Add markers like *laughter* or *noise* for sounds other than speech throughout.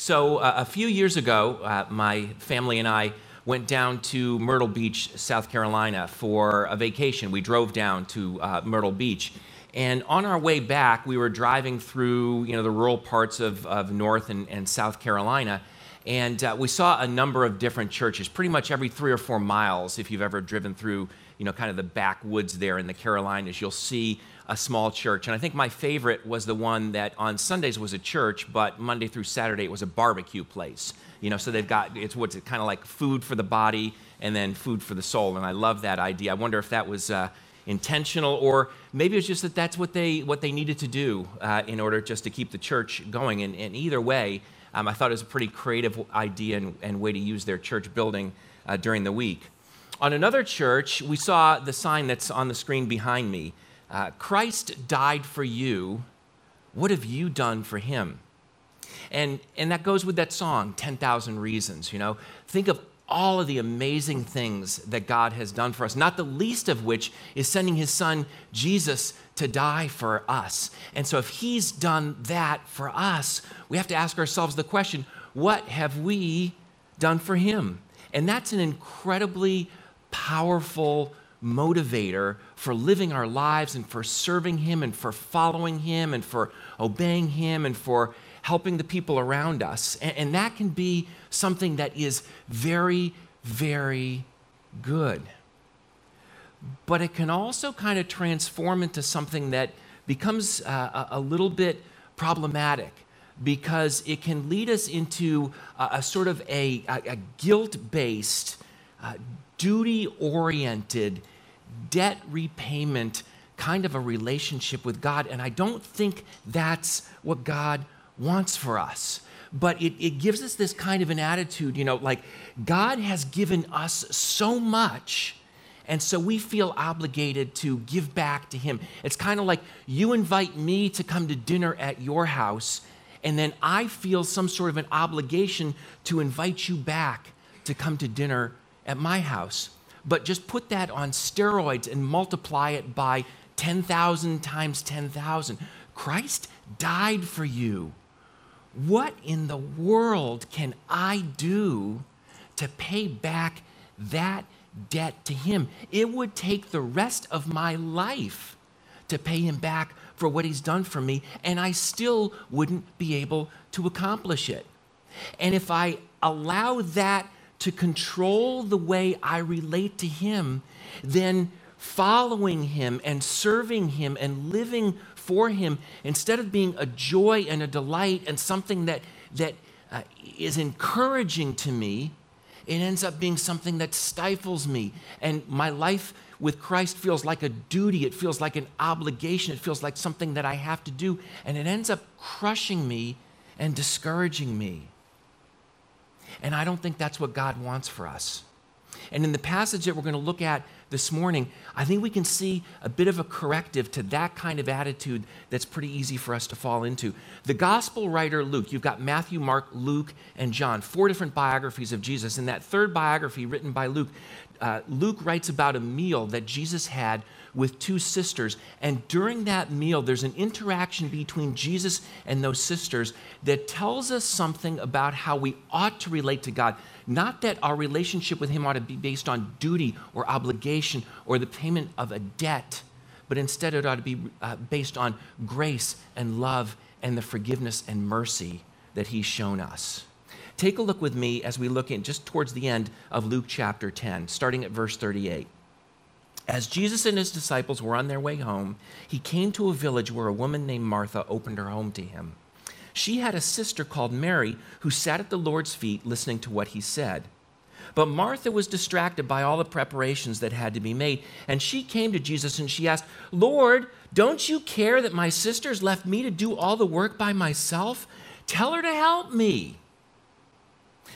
So, uh, a few years ago, uh, my family and I went down to Myrtle Beach, South Carolina for a vacation. We drove down to uh, Myrtle Beach. And on our way back, we were driving through you know, the rural parts of, of North and, and South Carolina. And uh, we saw a number of different churches, pretty much every three or four miles. If you've ever driven through, you know, kind of the backwoods there in the Carolinas, you'll see a small church. And I think my favorite was the one that on Sundays was a church, but Monday through Saturday it was a barbecue place. You know, so they've got it's what's it kind of like food for the body and then food for the soul. And I love that idea. I wonder if that was. Uh, intentional, or maybe it's just that that's what they what they needed to do uh, in order just to keep the church going. And, and either way, um, I thought it was a pretty creative idea and, and way to use their church building uh, during the week. On another church, we saw the sign that's on the screen behind me. Uh, Christ died for you. What have you done for him? And, and that goes with that song, 10,000 Reasons, you know. Think of all of the amazing things that God has done for us, not the least of which is sending his son Jesus to die for us. And so, if he's done that for us, we have to ask ourselves the question what have we done for him? And that's an incredibly powerful motivator for living our lives and for serving him and for following him and for obeying him and for helping the people around us. And, and that can be something that is very, very good. But it can also kind of transform into something that becomes uh, a, a little bit problematic because it can lead us into a, a sort of a, a guilt based, uh, duty oriented, debt repayment kind of a relationship with God. And I don't think that's what God wants for us. But it, it gives us this kind of an attitude, you know, like God has given us so much. And so we feel obligated to give back to him. It's kind of like you invite me to come to dinner at your house, and then I feel some sort of an obligation to invite you back to come to dinner at my house. But just put that on steroids and multiply it by 10,000 times 10,000. Christ died for you. What in the world can I do to pay back that debt to him? It would take the rest of my life to pay him back for what he's done for me, and I still wouldn't be able to accomplish it. And if I allow that to control the way I relate to him, then following him and serving him and living for Him, instead of being a joy and a delight and something that, that uh, is encouraging to me, it ends up being something that stifles me. And my life with Christ feels like a duty, it feels like an obligation, it feels like something that I have to do. And it ends up crushing me and discouraging me. And I don't think that's what God wants for us. And in the passage that we're going to look at this morning, I think we can see a bit of a corrective to that kind of attitude that's pretty easy for us to fall into. The gospel writer Luke, you've got Matthew, Mark, Luke, and John, four different biographies of Jesus. In that third biography written by Luke, uh, Luke writes about a meal that Jesus had with two sisters. And during that meal, there's an interaction between Jesus and those sisters that tells us something about how we ought to relate to God. Not that our relationship with Him ought to be based on duty or obligation or the payment of a debt, but instead it ought to be uh, based on grace and love and the forgiveness and mercy that He's shown us. Take a look with me as we look in just towards the end of Luke chapter 10, starting at verse 38. As Jesus and his disciples were on their way home, he came to a village where a woman named Martha opened her home to him. She had a sister called Mary who sat at the Lord's feet listening to what he said. But Martha was distracted by all the preparations that had to be made. And she came to Jesus and she asked, Lord, don't you care that my sister's left me to do all the work by myself? Tell her to help me.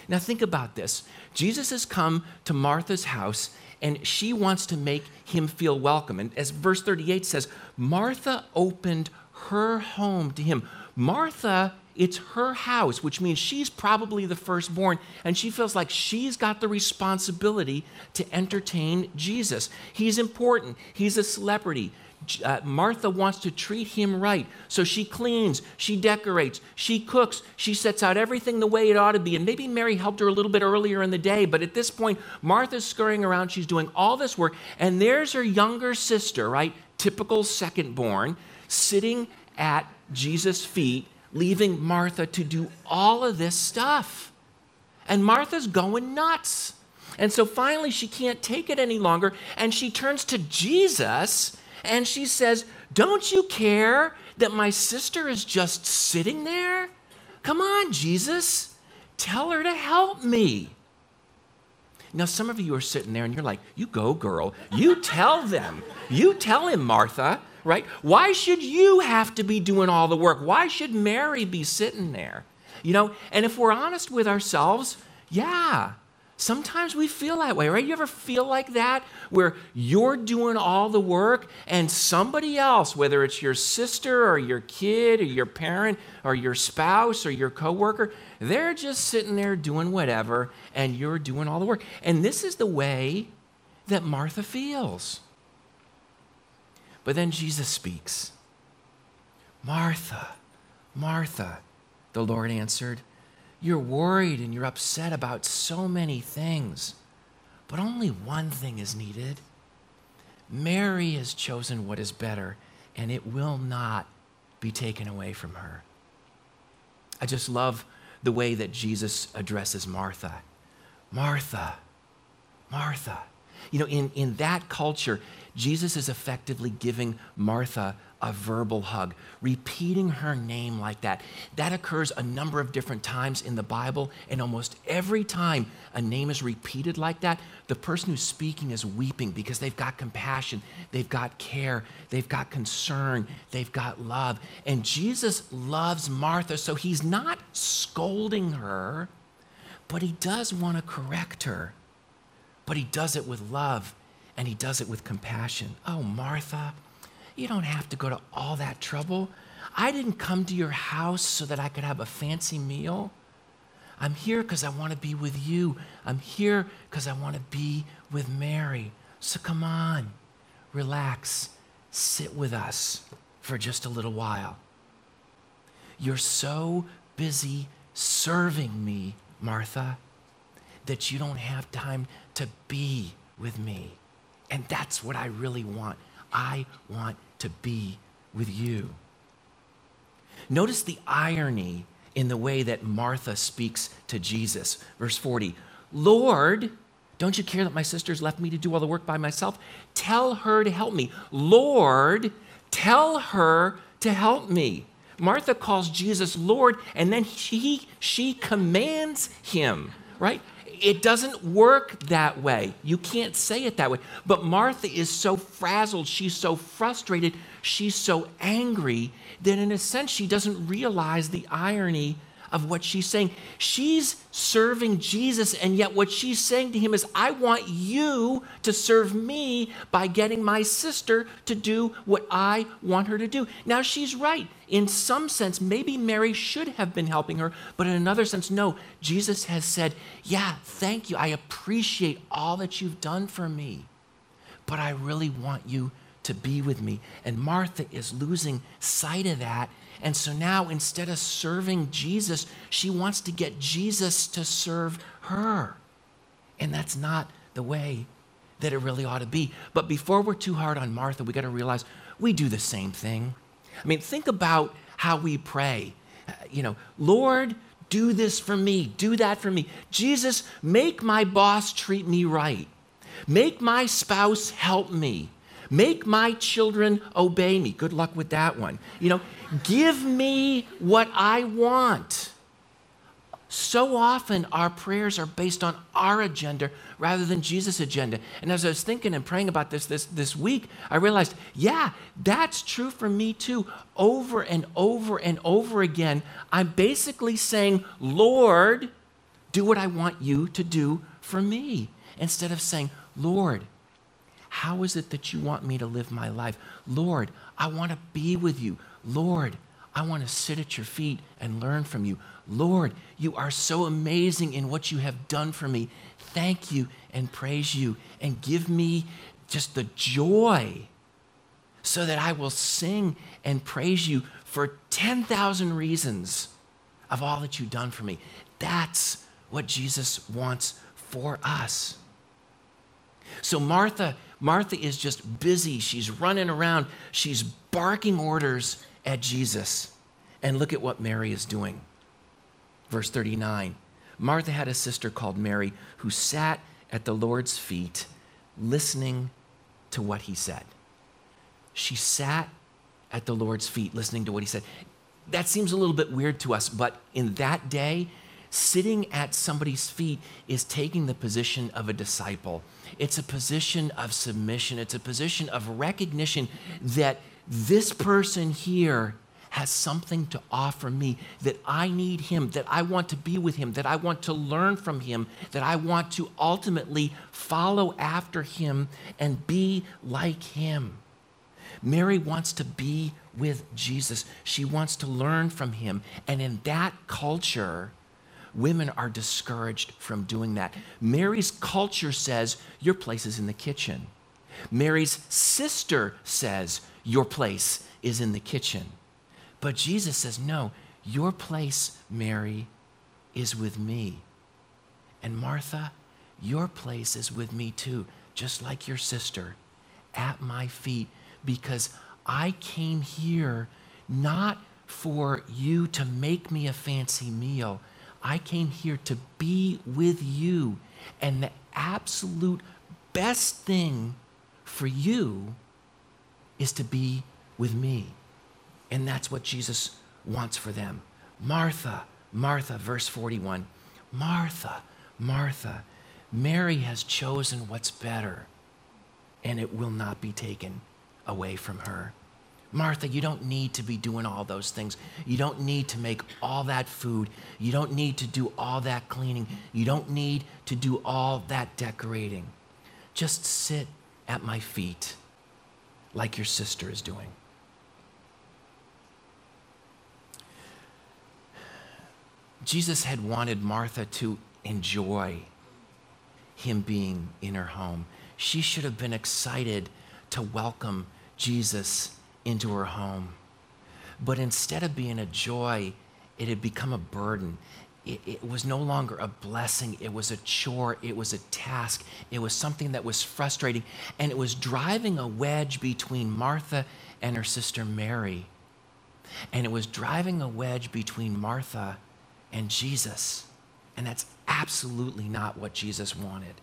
Now, think about this. Jesus has come to Martha's house and she wants to make him feel welcome. And as verse 38 says, Martha opened her home to him. Martha, it's her house, which means she's probably the firstborn, and she feels like she's got the responsibility to entertain Jesus. He's important, he's a celebrity. Uh, Martha wants to treat him right. So she cleans, she decorates, she cooks, she sets out everything the way it ought to be. And maybe Mary helped her a little bit earlier in the day, but at this point, Martha's scurrying around. She's doing all this work. And there's her younger sister, right? Typical second born, sitting at Jesus' feet, leaving Martha to do all of this stuff. And Martha's going nuts. And so finally, she can't take it any longer. And she turns to Jesus and she says, Don't you care that my sister is just sitting there? Come on, Jesus, tell her to help me. Now, some of you are sitting there and you're like, You go, girl. You tell them. You tell him, Martha, right? Why should you have to be doing all the work? Why should Mary be sitting there? You know, and if we're honest with ourselves, yeah, Sometimes we feel that way, right? You ever feel like that where you're doing all the work and somebody else, whether it's your sister or your kid or your parent or your spouse or your coworker, they're just sitting there doing whatever and you're doing all the work. And this is the way that Martha feels. But then Jesus speaks. Martha, Martha, the Lord answered. You're worried and you're upset about so many things, but only one thing is needed. Mary has chosen what is better, and it will not be taken away from her. I just love the way that Jesus addresses Martha. Martha, Martha. You know, in, in that culture, Jesus is effectively giving Martha a verbal hug, repeating her name like that. That occurs a number of different times in the Bible, and almost every time a name is repeated like that, the person who's speaking is weeping because they've got compassion, they've got care, they've got concern, they've got love. And Jesus loves Martha, so he's not scolding her, but he does want to correct her. But he does it with love and he does it with compassion. Oh, Martha, you don't have to go to all that trouble. I didn't come to your house so that I could have a fancy meal. I'm here because I want to be with you. I'm here because I want to be with Mary. So come on, relax, sit with us for just a little while. You're so busy serving me, Martha, that you don't have time to be with me. And that's what I really want. I want to be with you. Notice the irony in the way that Martha speaks to Jesus. Verse 40 Lord, don't you care that my sister's left me to do all the work by myself? Tell her to help me. Lord, tell her to help me. Martha calls Jesus Lord, and then she, she commands him, right? It doesn't work that way. You can't say it that way. But Martha is so frazzled, she's so frustrated, she's so angry that in a sense she doesn't realize the irony of what she's saying. She's serving Jesus, and yet what she's saying to him is, I want you to serve me by getting my sister to do what I want her to do. Now, she's right. In some sense, maybe Mary should have been helping her, but in another sense, no. Jesus has said, Yeah, thank you. I appreciate all that you've done for me, but I really want you to be with me. And Martha is losing sight of that and so now, instead of serving Jesus, she wants to get Jesus to serve her. And that's not the way that it really ought to be. But before we're too hard on Martha, we got to realize we do the same thing. I mean, think about how we pray. Uh, you know, Lord, do this for me, do that for me. Jesus, make my boss treat me right. Make my spouse help me. Make my children obey me. Good luck with that one. You know, give me what I want. So often our prayers are based on our agenda rather than Jesus' agenda. And as I was thinking and praying about this, this this week, I realized, yeah, that's true for me too. Over and over and over again, I'm basically saying, Lord, do what I want you to do for me. Instead of saying, Lord, how is it that you want me to live my life? Lord, I want to be with you. Lord, I want to sit at your feet and learn from you. Lord, you are so amazing in what you have done for me. Thank you and praise you and give me just the joy so that I will sing and praise you for 10,000 reasons of all that you've done for me. That's what Jesus wants for us. So Martha, Martha is just busy. She's running around. She's barking orders at Jesus. And look at what Mary is doing. Verse 39. Martha had a sister called Mary who sat at the Lord's feet listening to what he said. She sat at the Lord's feet listening to what he said. That seems a little bit weird to us, but in that day, sitting at somebody's feet is taking the position of a disciple. It's a position of submission, it's a position of recognition that this person here has something to offer me, that I need him, that I want to be with him, that I want to learn from him, that I want to ultimately follow after him and be like him. Mary wants to be with Jesus. She wants to learn from him. And in that culture, women are discouraged from doing that. Mary's culture says, Your place is in the kitchen. Mary's sister says, Your place is in the kitchen. But Jesus says, No, your place, Mary, is with me. And Martha, your place is with me too, just like your sister, at my feet, because I came here not for you to make me a fancy meal. I came here to be with you. And the absolute best thing for you is to be with me. And that's what Jesus wants for them. Martha, Martha, verse 41. Martha, Martha, Mary has chosen what's better, and it will not be taken away from her. Martha, you don't need to be doing all those things. You don't need to make all that food. You don't need to do all that cleaning. You don't need to do all that decorating. Just sit at my feet like your sister is doing. Jesus had wanted Martha to enjoy him being in her home. She should have been excited to welcome Jesus into her home. But instead of being a joy, it had become a burden. It, it, was no longer a blessing. It was a chore. It was a task. It was something that was frustrating. And it was driving a wedge between Martha and her sister Mary. And it was driving a wedge between Martha and Jesus. And that's absolutely not what Jesus wanted.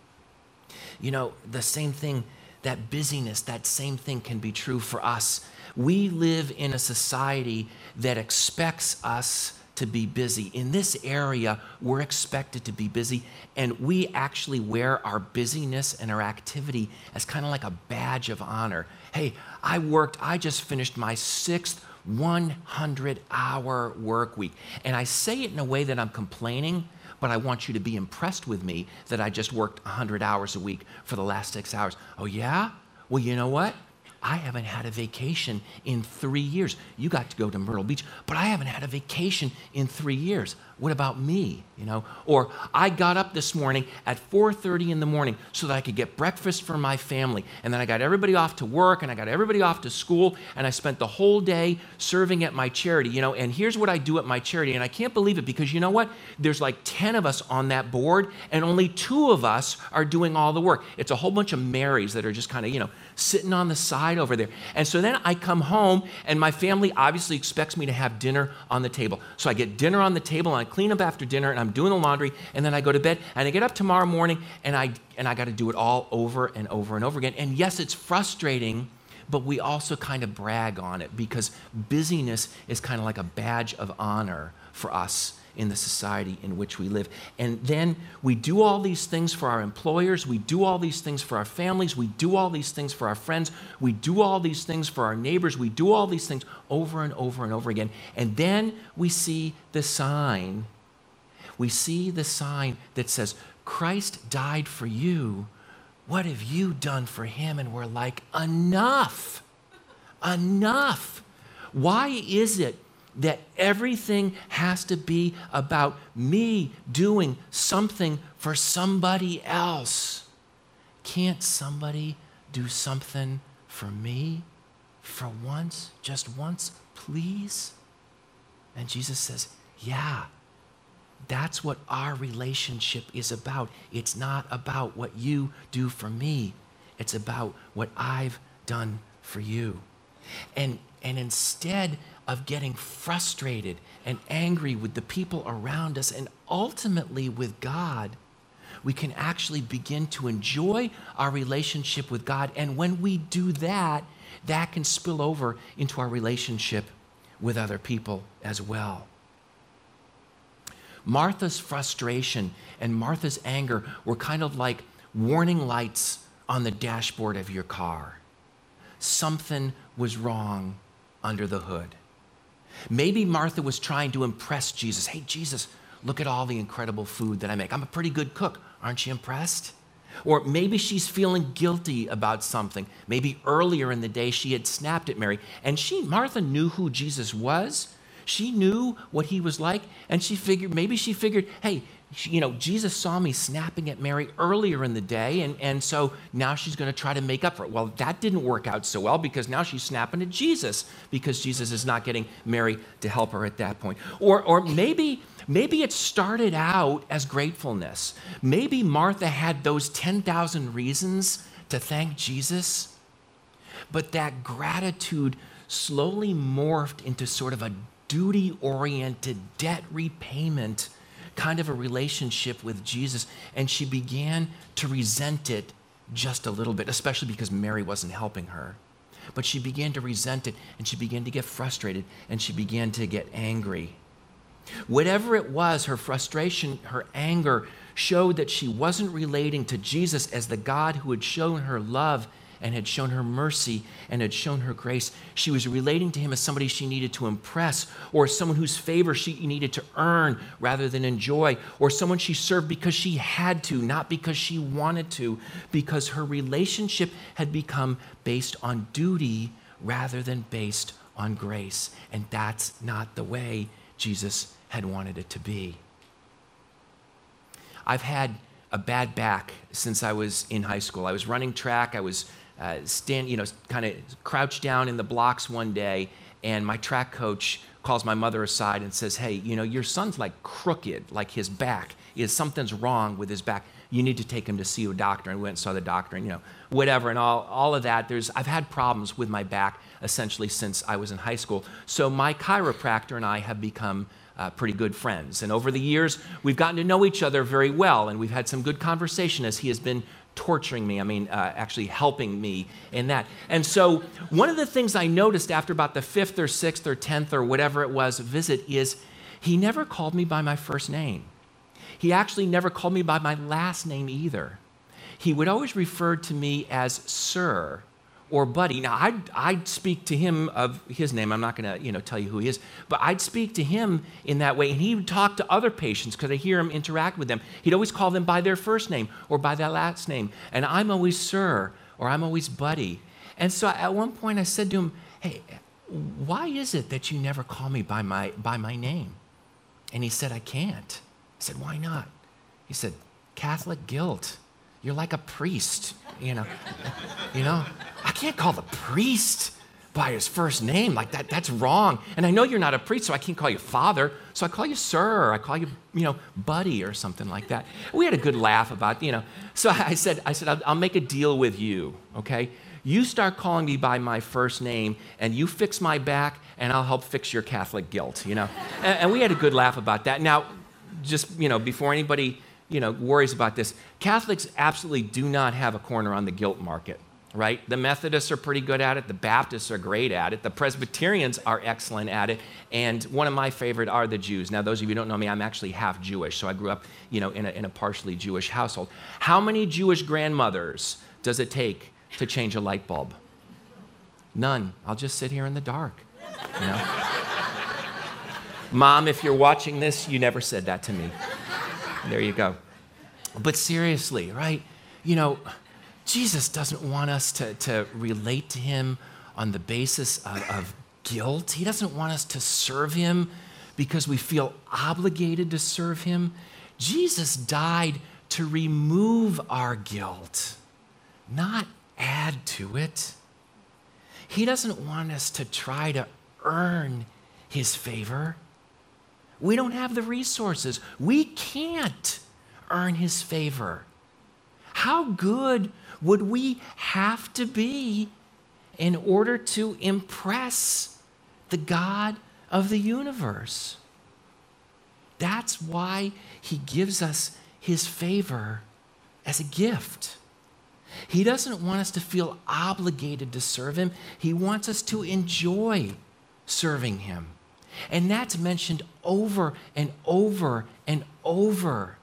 You know, the same thing, that busyness, that same thing can be true for us. We live in a society that expects us to be busy. In this area, we're expected to be busy, and we actually wear our busyness and our activity as kind of like a badge of honor. Hey, I worked, I just finished my sixth 100 hour work week. And I say it in a way that I'm complaining, but I want you to be impressed with me that I just worked 100 hours a week for the last six hours. Oh, yeah? Well, you know what? I haven't had a vacation in three years. You got to go to Myrtle Beach, but I haven't had a vacation in three years. What about me? You know, or I got up this morning at 4:30 in the morning so that I could get breakfast for my family, and then I got everybody off to work, and I got everybody off to school, and I spent the whole day serving at my charity. You know, and here's what I do at my charity, and I can't believe it because you know what? There's like 10 of us on that board, and only two of us are doing all the work. It's a whole bunch of Marys that are just kind of you know sitting on the side over there. And so then I come home, and my family obviously expects me to have dinner on the table. So I get dinner on the table, and I clean up after dinner, and I'm doing the laundry, and then I go to bed, and I get up tomorrow morning, and I and I got to do it all over and over and over again. And yes, it's frustrating. But we also kind of brag on it because busyness is kind of like a badge of honor for us in the society in which we live. And then we do all these things for our employers, we do all these things for our families, we do all these things for our friends, we do all these things for our neighbors, we do all these things over and over and over again. And then we see the sign. We see the sign that says, Christ died for you. What have you done for him? And we're like, enough, enough. Why is it that everything has to be about me doing something for somebody else. Can't somebody do something for me for once, just once, please? And Jesus says, Yeah, that's what our relationship is about. It's not about what you do for me, it's about what I've done for you. And, and instead of getting frustrated and angry with the people around us and ultimately with God, we can actually begin to enjoy our relationship with God. And when we do that, that can spill over into our relationship with other people as well. Martha's frustration and Martha's anger were kind of like warning lights on the dashboard of your car. Something was wrong under the hood. Maybe Martha was trying to impress Jesus. Hey, Jesus, look at all the incredible food that I make. I'm a pretty good cook. Aren't you impressed? Or maybe she's feeling guilty about something. Maybe earlier in the day she had snapped at Mary. And she, Martha, knew who Jesus was. She knew what he was like. And she figured, maybe she figured, hey, you know, Jesus saw me snapping at Mary earlier in the day, and, and so now she's going to try to make up for it. Well, that didn't work out so well because now she's snapping at Jesus because Jesus is not getting Mary to help her at that point. Or, or maybe, maybe it started out as gratefulness. Maybe Martha had those 10,000 reasons to thank Jesus, but that gratitude slowly morphed into sort of a duty oriented debt repayment kind of a relationship with Jesus, and she began to resent it just a little bit, especially because Mary wasn't helping her. But she began to resent it, and she began to get frustrated, and she began to get angry. Whatever it was, her frustration, her anger showed that she wasn't relating to Jesus as the God who had shown her love and had shown her mercy and had shown her grace. She was relating to him as somebody she needed to impress, or someone whose favor she needed to earn rather than enjoy, or someone she served because she had to, not because she wanted to, because her relationship had become based on duty rather than based on grace. And that's not the way Jesus had wanted it to be. I've had a bad back since I was in high school. I was running track. I was uh, stand, you know, kind of crouched down in the blocks one day, and my track coach calls my mother aside and says, "Hey, you know, your son's like crooked, like his back is something's wrong with his back. You need to take him to see a doctor." And we went and saw the doctor, and you know, whatever, and all, all of that. There's, I've had problems with my back essentially since I was in high school. So my chiropractor and I have become uh, pretty good friends. And over the years, we've gotten to know each other very well, and we've had some good conversation as he has been torturing me. I mean, uh, actually helping me in that. And so, one of the things I noticed after about the fifth or sixth or tenth or whatever it was visit is he never called me by my first name. He actually never called me by my last name either. He would always refer to me as Sir or buddy. Now, I'd, I'd speak to him of his name. I'm not going to, you know, tell you who he is, but I'd speak to him in that way. And he would talk to other patients because I hear him interact with them. He'd always call them by their first name or by their last name. And I'm always sir or I'm always buddy. And so at one point I said to him, hey, why is it that you never call me by my, by my name? And he said, I can't. I said, why not? He said, Catholic guilt. You're like a priest, you know. you know, I can't call the priest by his first name like that. That's wrong. And I know you're not a priest, so I can't call you father. So I call you sir, I call you, you know, buddy or something like that. We had a good laugh about, you know. So *laughs* I said, I said, I'll, I'll make a deal with you, okay? You start calling me by my first name, and you fix my back, and I'll help fix your Catholic guilt, you know. and, and we had a good laugh about that. Now, just you know, before anybody you know, worries about this. Catholics absolutely do not have a corner on the guilt market, right? The Methodists are pretty good at it. The Baptists are great at it. The Presbyterians are excellent at it. And one of my favorite are the Jews. Now, those of you who don't know me, I'm actually half Jewish. So I grew up, you know, in a, in a partially Jewish household. How many Jewish grandmothers does it take to change a light bulb? None. I'll just sit here in the dark, you know? *laughs* Mom, if you're watching this, you never said that to me. There you go. But seriously, right? You know, Jesus doesn't want us to, to relate to him on the basis of, of guilt. He doesn't want us to serve him because we feel obligated to serve him. Jesus died to remove our guilt, not add to it. He doesn't want us to try to earn His favor. We don't have the resources. We can't earn His favor. How good would we have to be in order to impress the God of the universe? That's why He gives us His favor as a gift. He doesn't want us to feel obligated to serve Him, He wants us to enjoy serving Him. And that's mentioned over and over and over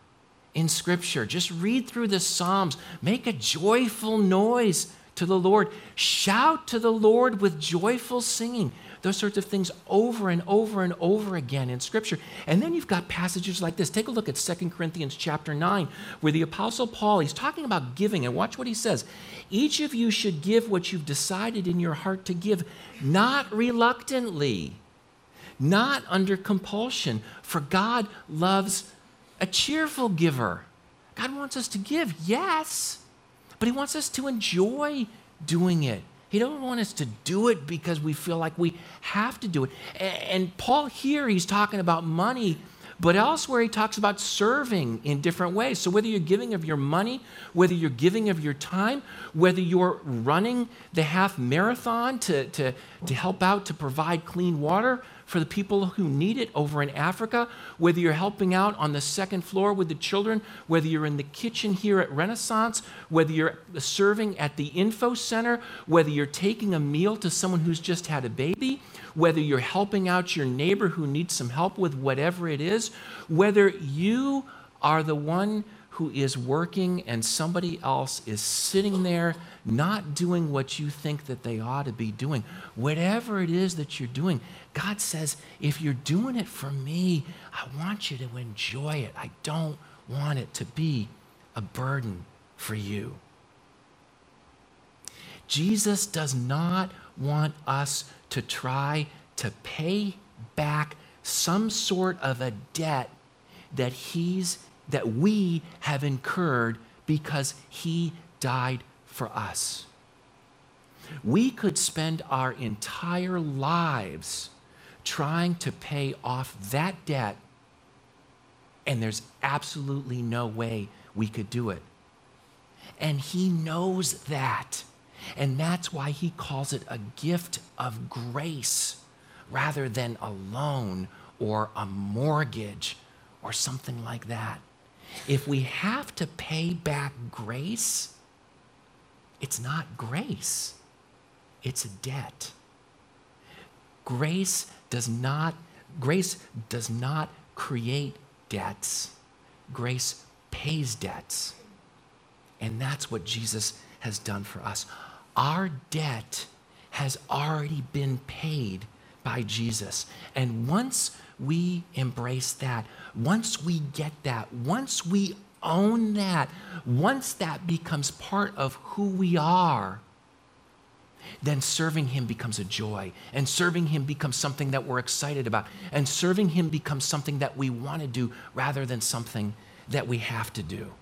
in Scripture. Just read through the Psalms, make a joyful noise to the Lord, shout to the Lord with joyful singing. Those sorts of things over and over and over again in scripture. And then you've got passages like this. Take a look at 2 corinthians chapter 9 where the apostle paul he's talking about giving and watch what he says. Each of you should give what you've decided in your heart to give not reluctantly not under compulsion for god loves a cheerful giver god wants us to give yes but he wants us to enjoy doing it he doesn't want us to do it because we feel like we have to do it. And Paul here, he's talking about money, but elsewhere he talks about serving in different ways. So whether you're giving of your money, whether you're giving of your time, whether you're running the half marathon to, to, to help out to provide clean water, for the people who need it over in Africa, whether you're helping out on the second floor with the children, whether you're in the kitchen here at Renaissance, whether you're serving at the info center, whether you're taking a meal to someone who's just had a baby, whether you're helping out your neighbor who needs some help with whatever it is, whether you are the one who is working and somebody else is sitting there not doing what you think that they ought to be doing. Whatever it is that you're doing, God says, if you're doing it for me, I want you to enjoy it. I don't want it to be a burden for you. Jesus does not want us to try to pay back some sort of a debt that he's that we have incurred because he died for us. We could spend our entire lives trying to pay off that debt, and there's absolutely no way we could do it. And he knows that. And that's why he calls it a gift of grace rather than a loan or a mortgage or something like that. If we have to pay back grace, it's not grace, it's a debt. Grace does not grace does not create debts. Grace pays debts. And that's what Jesus has done for us. Our debt has already been paid by Jesus. And once we embrace that, once we get that, once we own that, once that becomes part of who we are, then serving Him becomes a joy. And serving Him becomes something that we're excited about. And serving Him becomes something that we want to do rather than something that we have to do.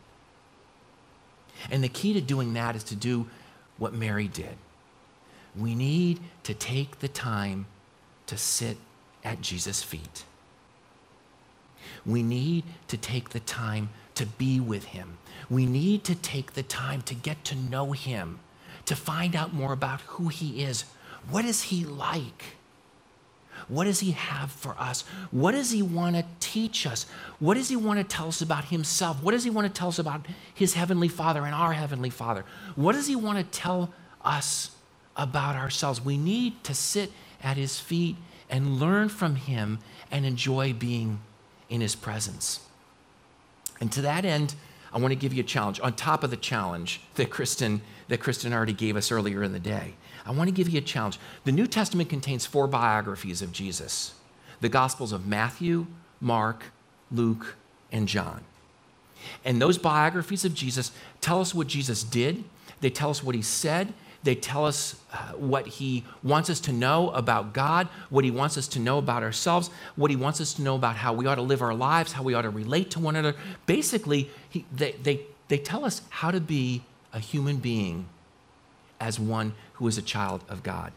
And the key to doing that is to do what Mary did. We need to take the time to sit at Jesus' feet. We need to take the time to be with Him. We need to take the time to get to know Him, to find out more about who He is. What is He like? What does He have for us? What does He want to teach us? What does He want to tell us about Himself? What does He want to tell us about His Heavenly Father and our Heavenly Father? What does He want to tell us about ourselves? We need to sit at His feet and learn from Him and enjoy being in His presence. And to that end, I want to give you a challenge on top of the challenge that Kristen, that Kristen already gave us earlier in the day. I want to give you a challenge. The New Testament contains four biographies of Jesus the Gospels of Matthew, Mark, Luke, and John. And those biographies of Jesus tell us what Jesus did, they tell us what he said, they tell us uh, what he wants us to know about God, what he wants us to know about ourselves, what he wants us to know about how we ought to live our lives, how we ought to relate to one another. Basically, he, they, they, they tell us how to be a human being as one who is a child of God.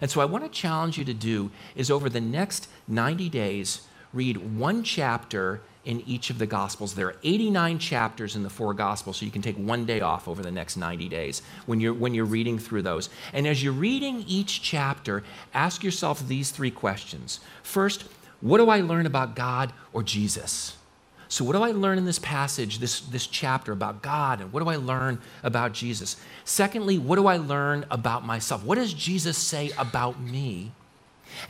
And so I want to challenge you to do is over the next 90 days, read one chapter in each of the Gospels. There are 89 chapters in the four Gospels, so you can take one day off over the next 90 days when you're, when you're reading through those. And as you're reading each chapter, ask yourself these three questions. First, what do I learn about God or Jesus? So, what do I learn in this passage, this, this chapter about God, and what do I learn about Jesus? Secondly, what do I learn about myself? What does Jesus say about me?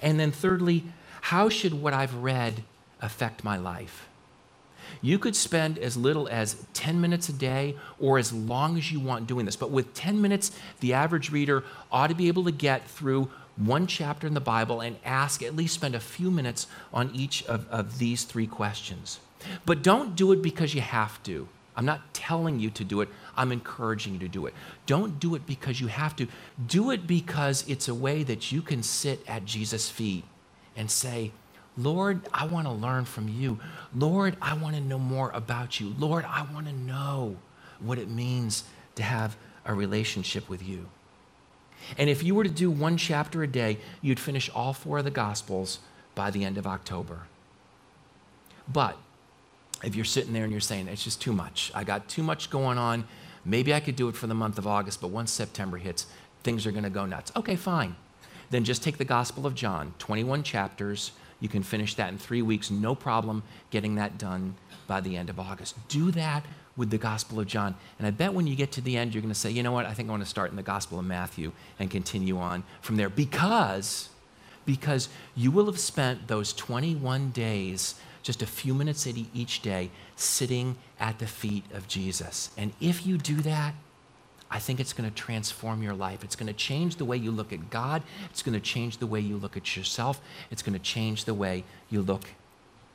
And then, thirdly, how should what I've read affect my life? You could spend as little as 10 minutes a day or as long as you want doing this. But with 10 minutes, the average reader ought to be able to get through one chapter in the Bible and ask, at least spend a few minutes on each of, of these three questions. But don't do it because you have to. I'm not telling you to do it, I'm encouraging you to do it. Don't do it because you have to. Do it because it's a way that you can sit at Jesus' feet and say, Lord, I want to learn from you. Lord, I want to know more about you. Lord, I want to know what it means to have a relationship with you. And if you were to do one chapter a day, you'd finish all four of the Gospels by the end of October. But if you're sitting there and you're saying, it's just too much, I got too much going on, maybe I could do it for the month of August, but once September hits, things are going to go nuts. Okay, fine. Then just take the Gospel of John, 21 chapters. You can finish that in three weeks, no problem getting that done by the end of August. Do that with the Gospel of John. And I bet when you get to the end, you're going to say, you know what, I think I want to start in the Gospel of Matthew and continue on from there. Because, because you will have spent those 21 days just a few minutes each day sitting at the feet of Jesus. And if you do that, I think it's going to transform your life. It's going to change the way you look at God. It's going to change the way you look at yourself. It's going to change the way you look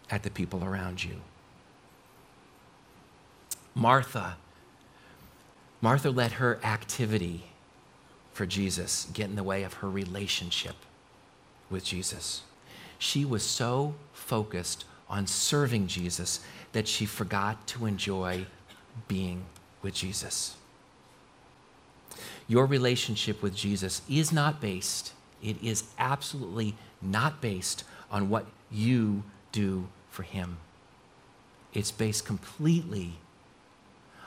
at the people around you. Martha, Martha let her activity for Jesus get in the way of her relationship with Jesus. She was so focused on serving Jesus that she forgot to enjoy being with Jesus. Your relationship with Jesus is not based, it is absolutely not based on what you do for him. It's based completely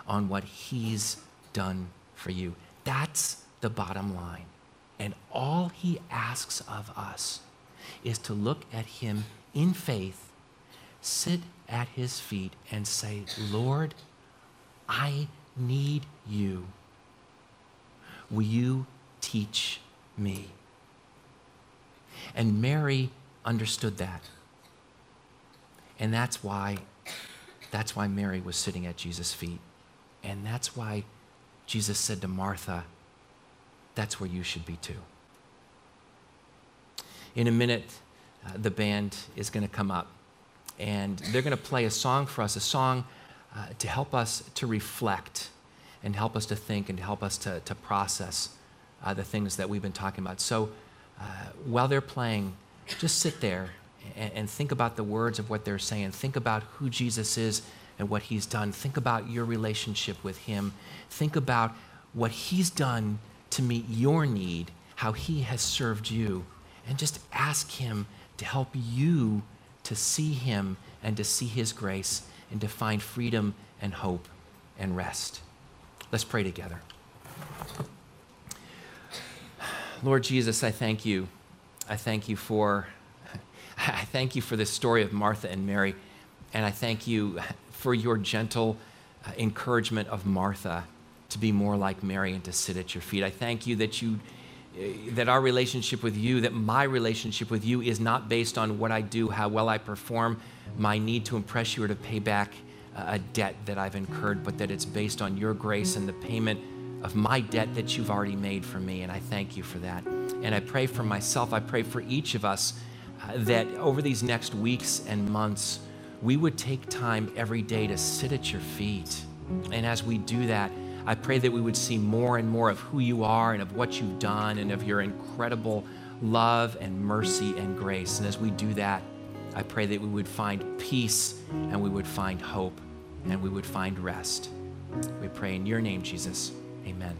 on what he's done for you. That's the bottom line. And all he asks of us is to look at him in faith sit at his feet and say, Lord, I need you. Will you teach me? And Mary understood that. And that's why that's why Mary was sitting at Jesus' feet. And that's why Jesus said to Martha, that's where you should be too. In a minute, uh, the band is going to come up and they're going to play a song for us, a song uh, to help us to reflect and help us to think and help us to, to process uh, the things that we've been talking about. So uh, while they're playing, just sit there and, and think about the words of what they're saying. Think about who Jesus is and what he's done. Think about your relationship with him. Think about what he's done to meet your need, how he has served you, and just ask him to help you to see Him and to see His grace and to find freedom and hope and rest. Let's pray together. Lord Jesus, I thank you. I thank you for *laughs* I thank you for this story of Martha and Mary, and I thank you for your gentle uh, encouragement of Martha to be more like Mary and to sit at your feet. I thank you that you that our relationship with you, that my relationship with you is not based on what I do, how well I perform, my need to impress you or to pay back a debt that I've incurred, but that it's based on your grace and the payment of my debt that you've already made for me. And I thank you for that. And I pray for myself, I pray for each of us uh, that over these next weeks and months, we would take time every day to sit at your feet. And as we do that, I pray that we would see more and more of who you are and of what you've done and of your incredible love and mercy and grace. And as we do that, I pray that we would find peace and we would find hope and we would find rest. We pray in your name, Jesus. Amen.